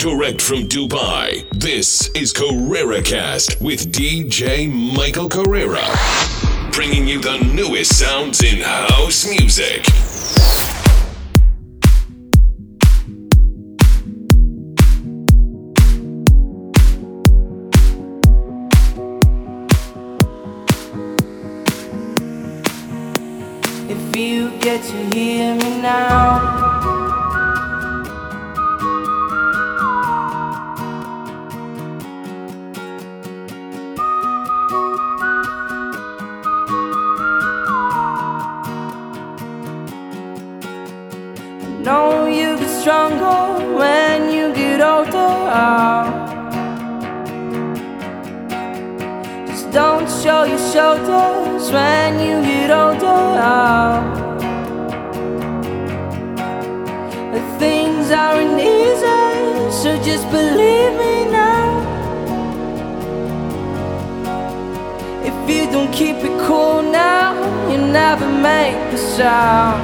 Direct from Dubai, this is Karrera Cast with DJ Michael Karrera. Bringing you the newest sounds in house music. If you get to hear me now when you get older. The things aren't easy, so just believe me now. If you don't keep it cool now, you never make a sound.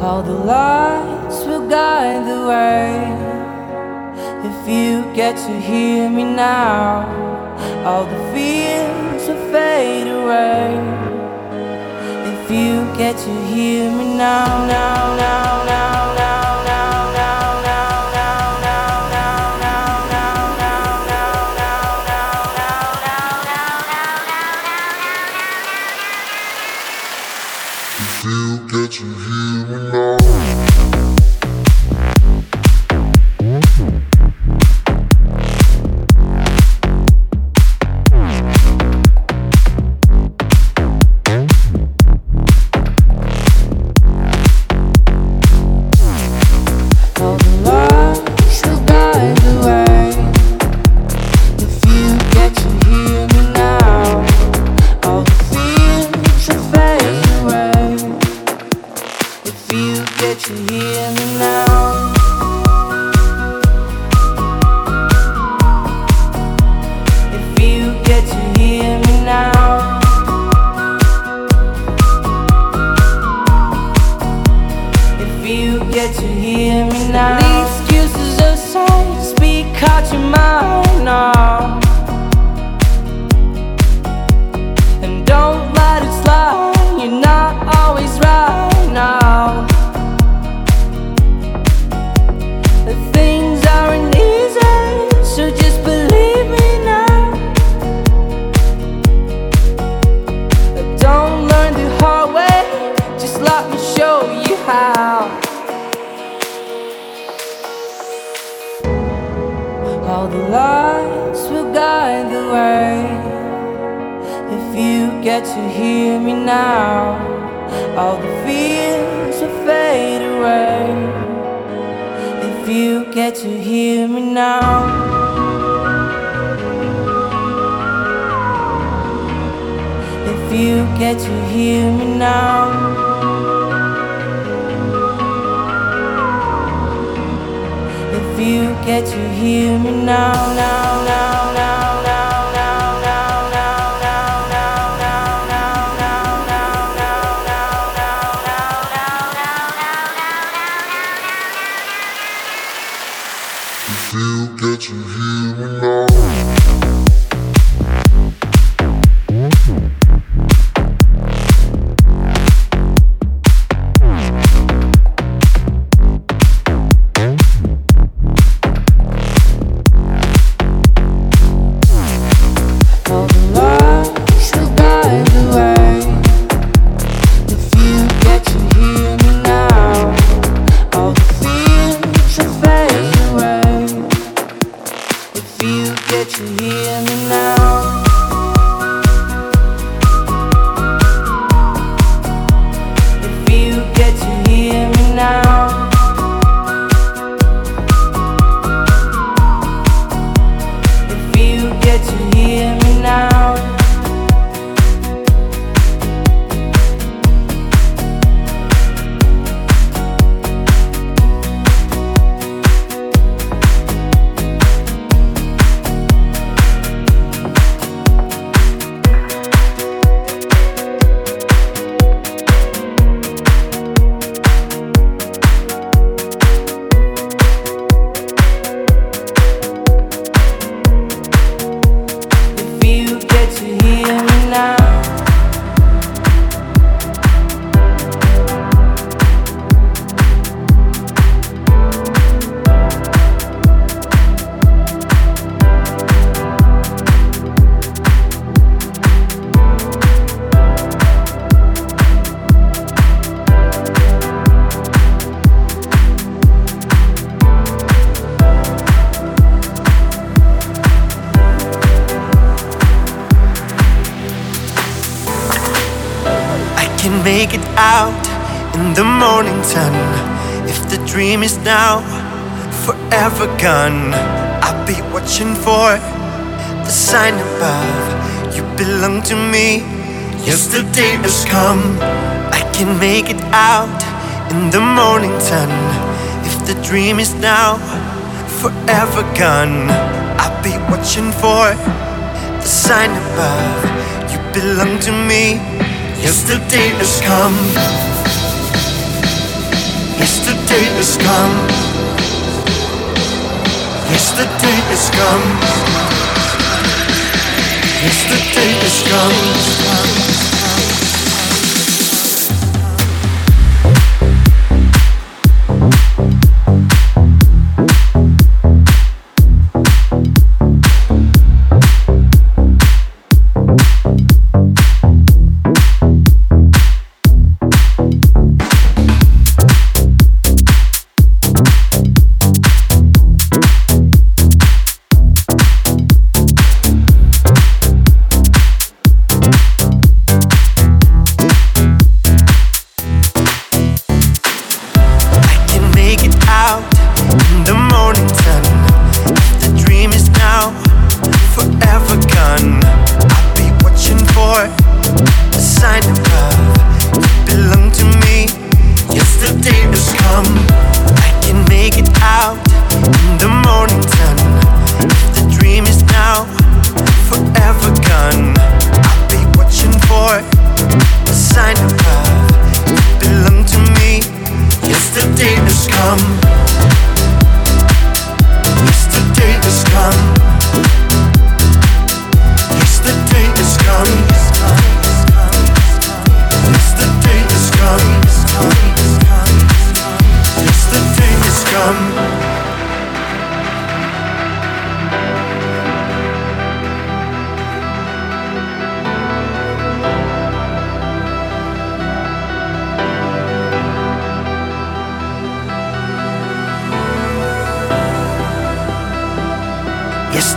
All the lights will guide the way you get to hear me now, all the fears will fade away. If you get to hear me now, now, now, now. Sun. If the dream is now forever gone, I'll be watching for the sign above. You belong to me. Yesterday has come. Yesterday has come. Yesterday has come. Yesterday has come.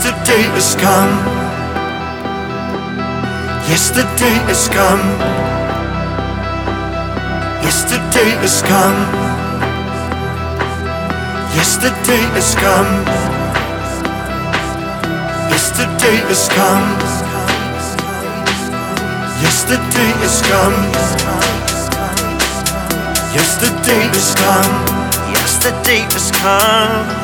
Yesterday is gone. Yesterday is gone. Yesterday is gone. Yesterday is gone. Yesterday is gone. Yesterday is gone. Yesterday is gone. Yesterday is gone.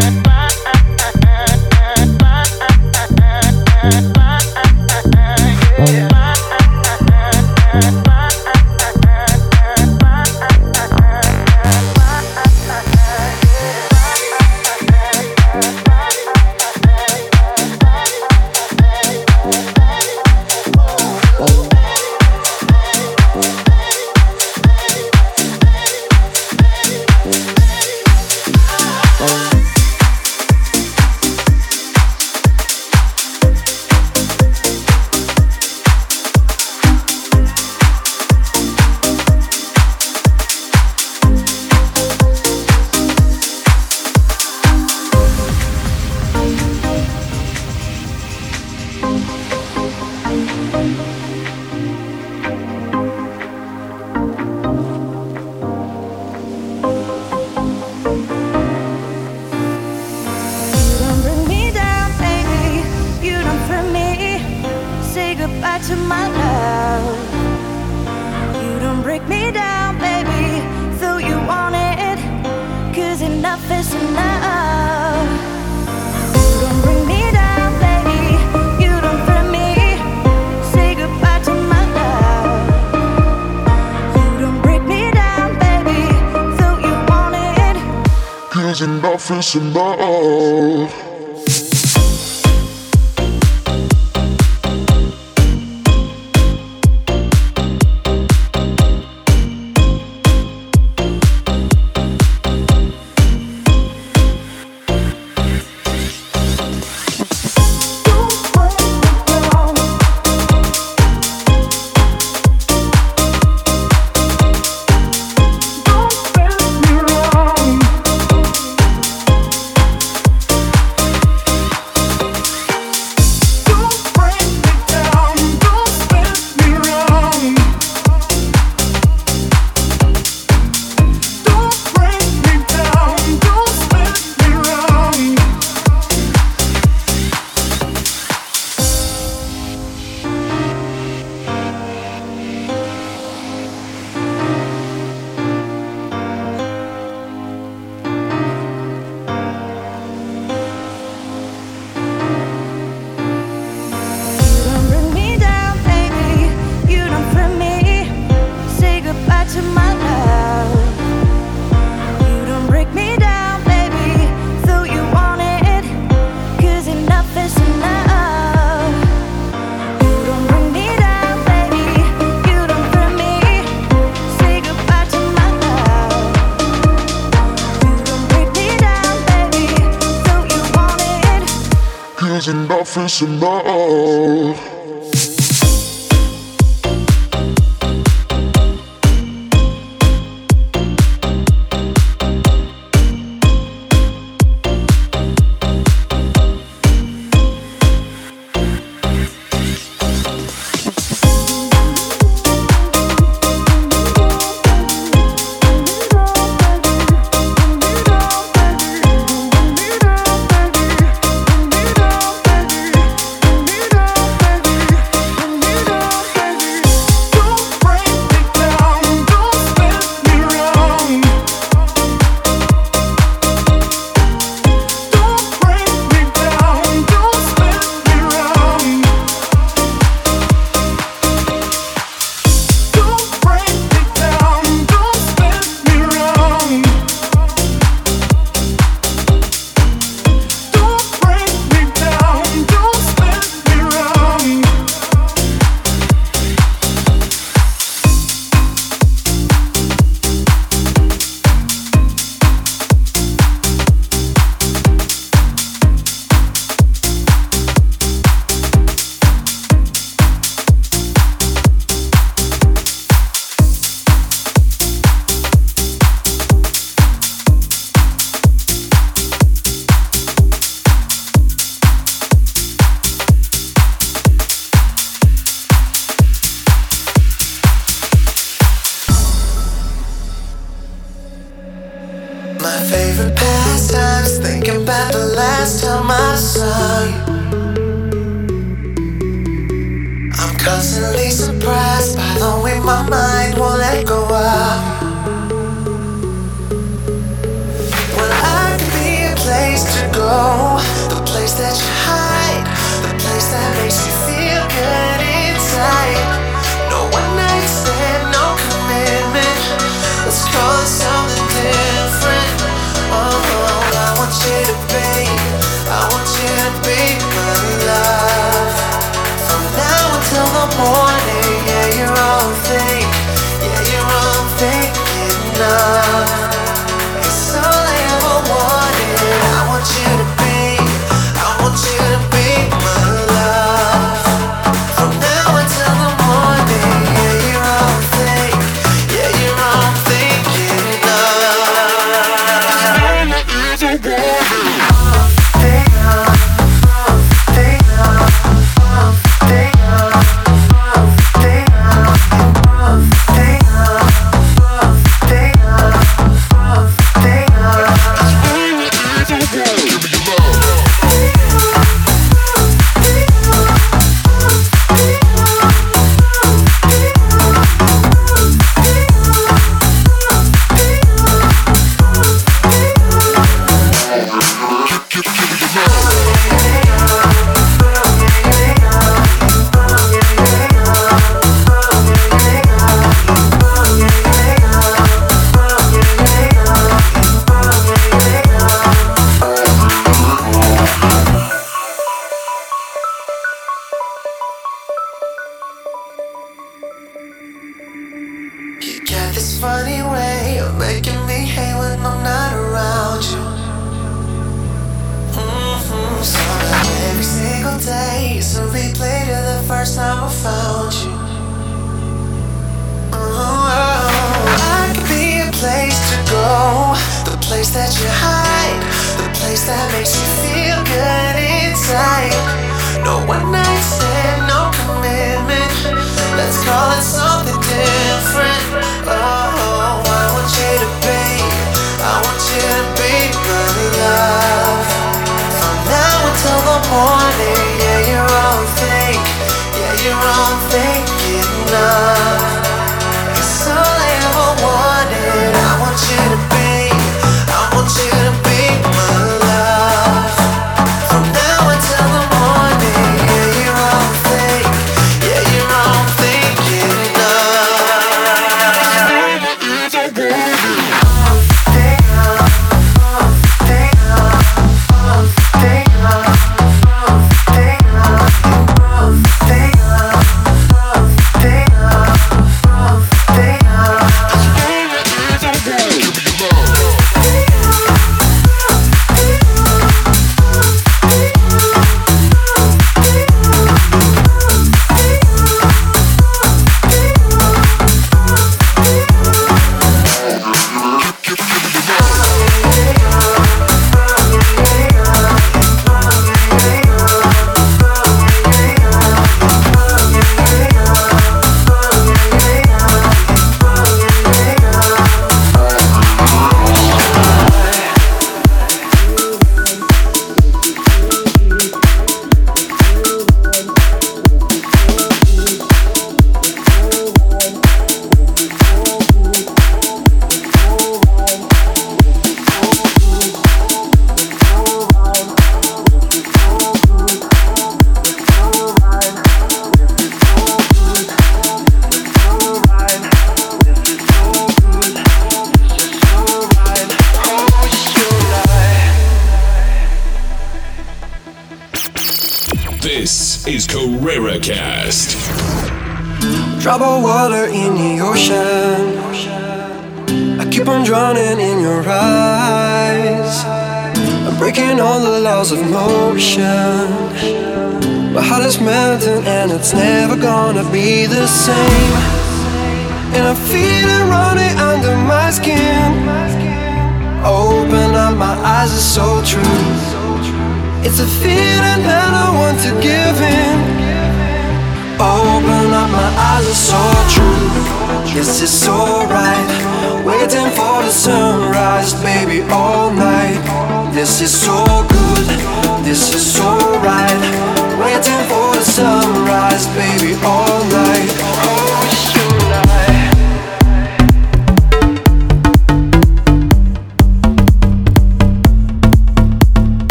Face enough. Is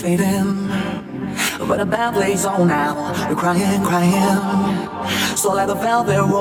But the bad plays on now. We're crying, crying. So let the velvet roll.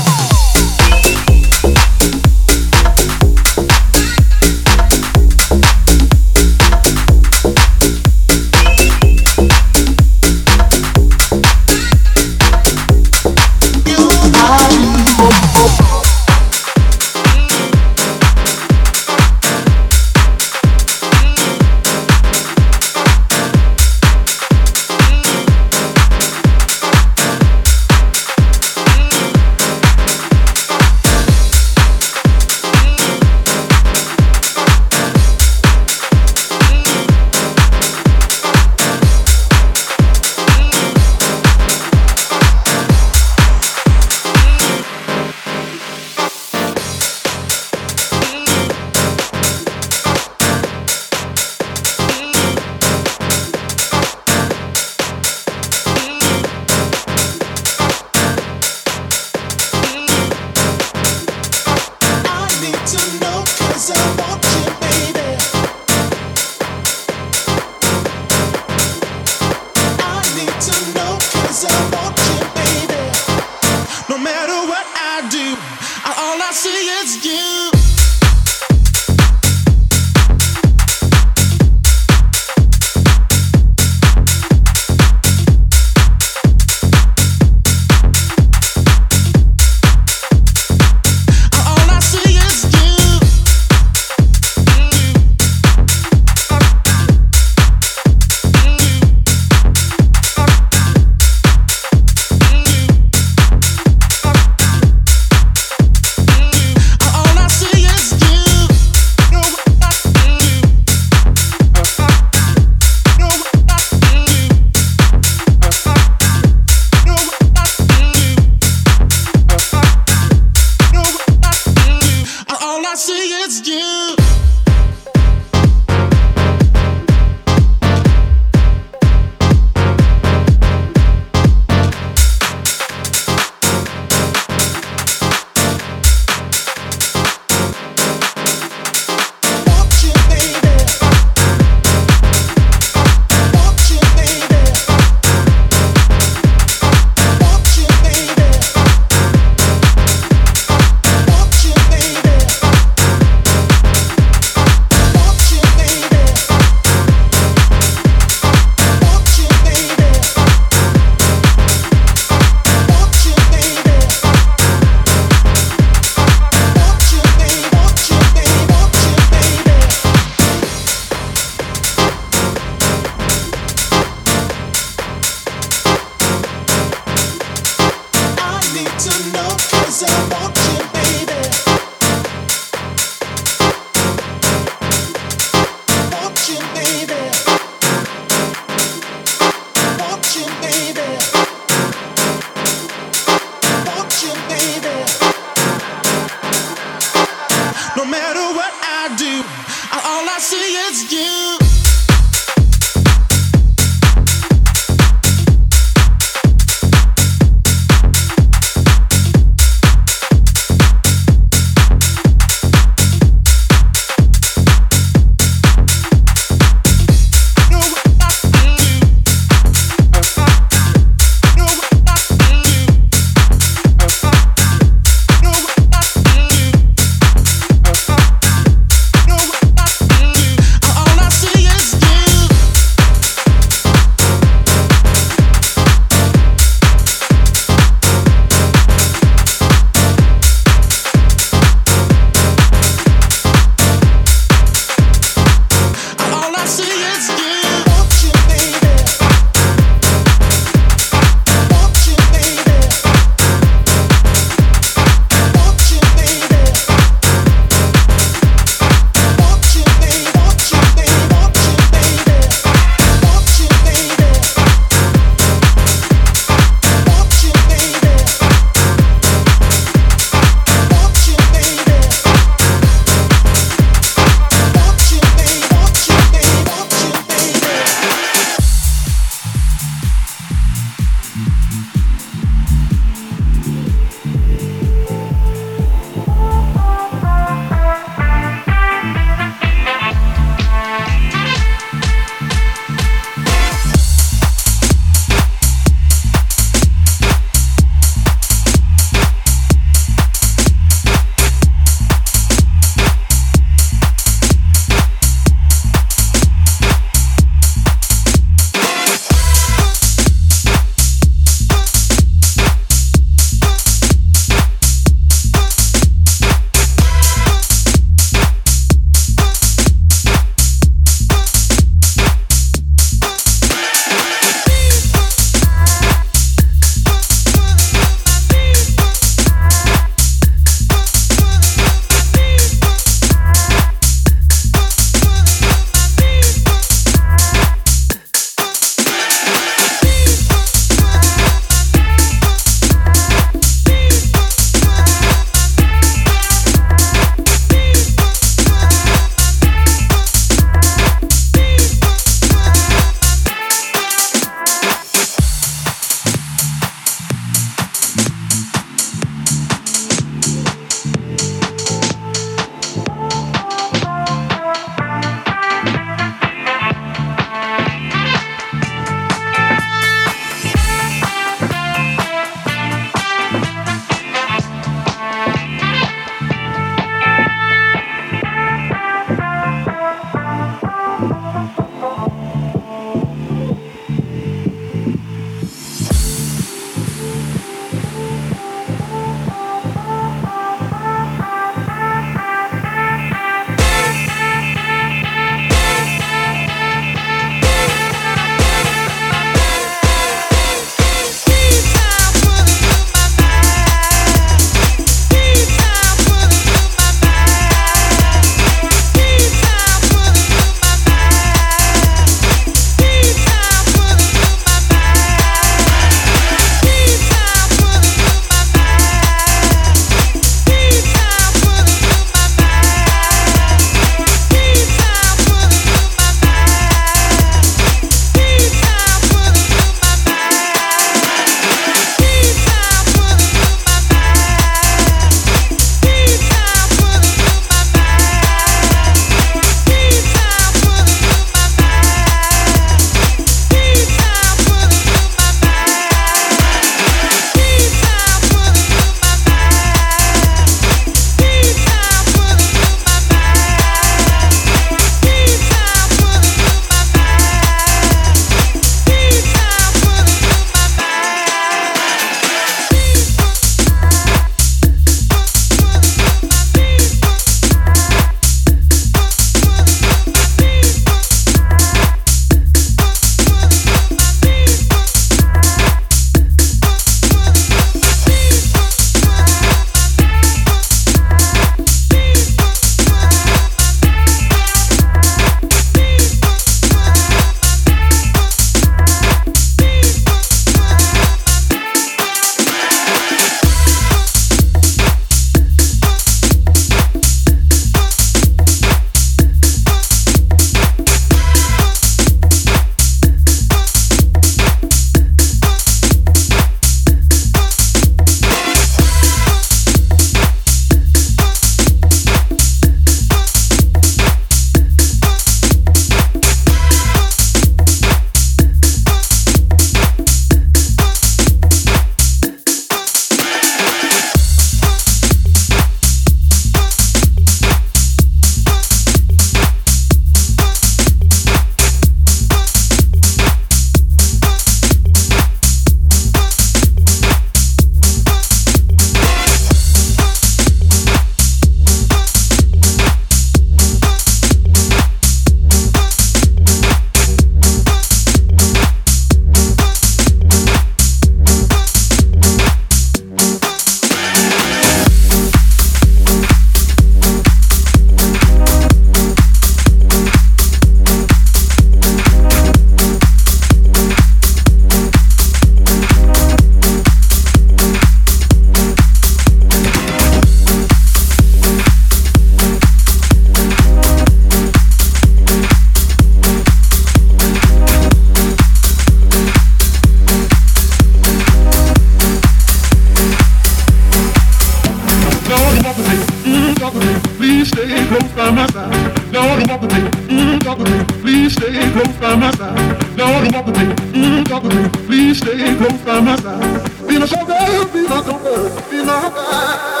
my side. No, don't walk away. Mm, talk with me. Please stay close by my side. No, don't walk away. Mm, talk with me. Please stay close by my side. Be my shoulder, be my comfort, be my guide.